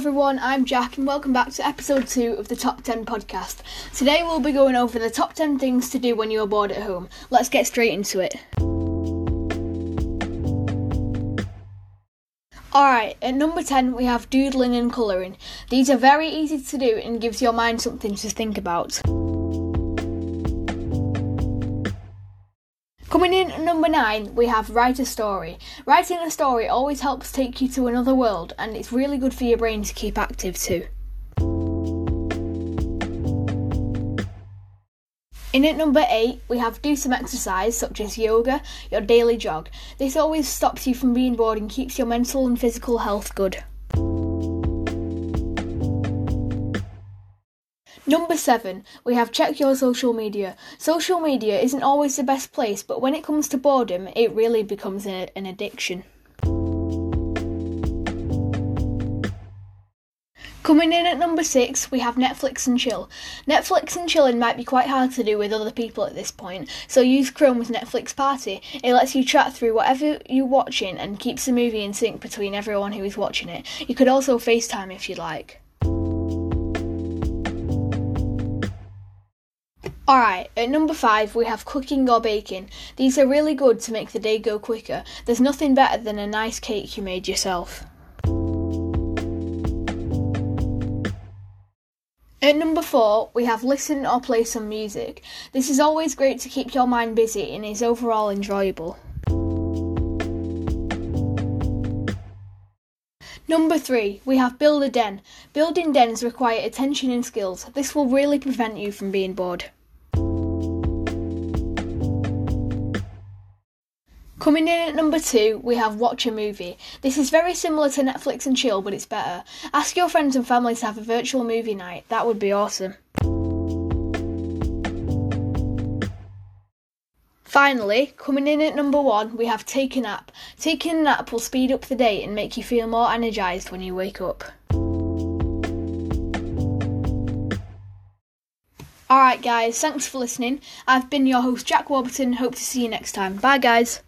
everyone, I'm Jack and welcome back to episode 2 of the Top 10 podcast. Today we'll be going over the top 10 things to do when you're bored at home. Let's get straight into it. Alright, at number 10 we have doodling and colouring. These are very easy to do and gives your mind something to think about. Coming in number nine, we have write a story. Writing a story always helps take you to another world, and it's really good for your brain to keep active too. In at number 8, we have do some exercise such as yoga, your daily jog. This always stops you from being bored and keeps your mental and physical health good. Number seven, we have check your social media. Social media isn't always the best place, but when it comes to boredom, it really becomes a, an addiction. Coming in at number six, we have Netflix and chill. Netflix and chilling might be quite hard to do with other people at this point, so use Chrome with Netflix Party. It lets you chat through whatever you're watching and keeps the movie in sync between everyone who is watching it. You could also FaceTime if you'd like. Alright, at number five we have cooking or baking. These are really good to make the day go quicker. There's nothing better than a nice cake you made yourself. At number four, we have listen or play some music. This is always great to keep your mind busy and is overall enjoyable. Number three, we have build a den. Building dens require attention and skills. This will really prevent you from being bored. Coming in at number two, we have Watch a Movie. This is very similar to Netflix and Chill, but it's better. Ask your friends and family to have a virtual movie night. That would be awesome. Finally, coming in at number one, we have Take a Nap. Taking a nap will speed up the day and make you feel more energised when you wake up. Alright, guys, thanks for listening. I've been your host, Jack Warburton. Hope to see you next time. Bye, guys.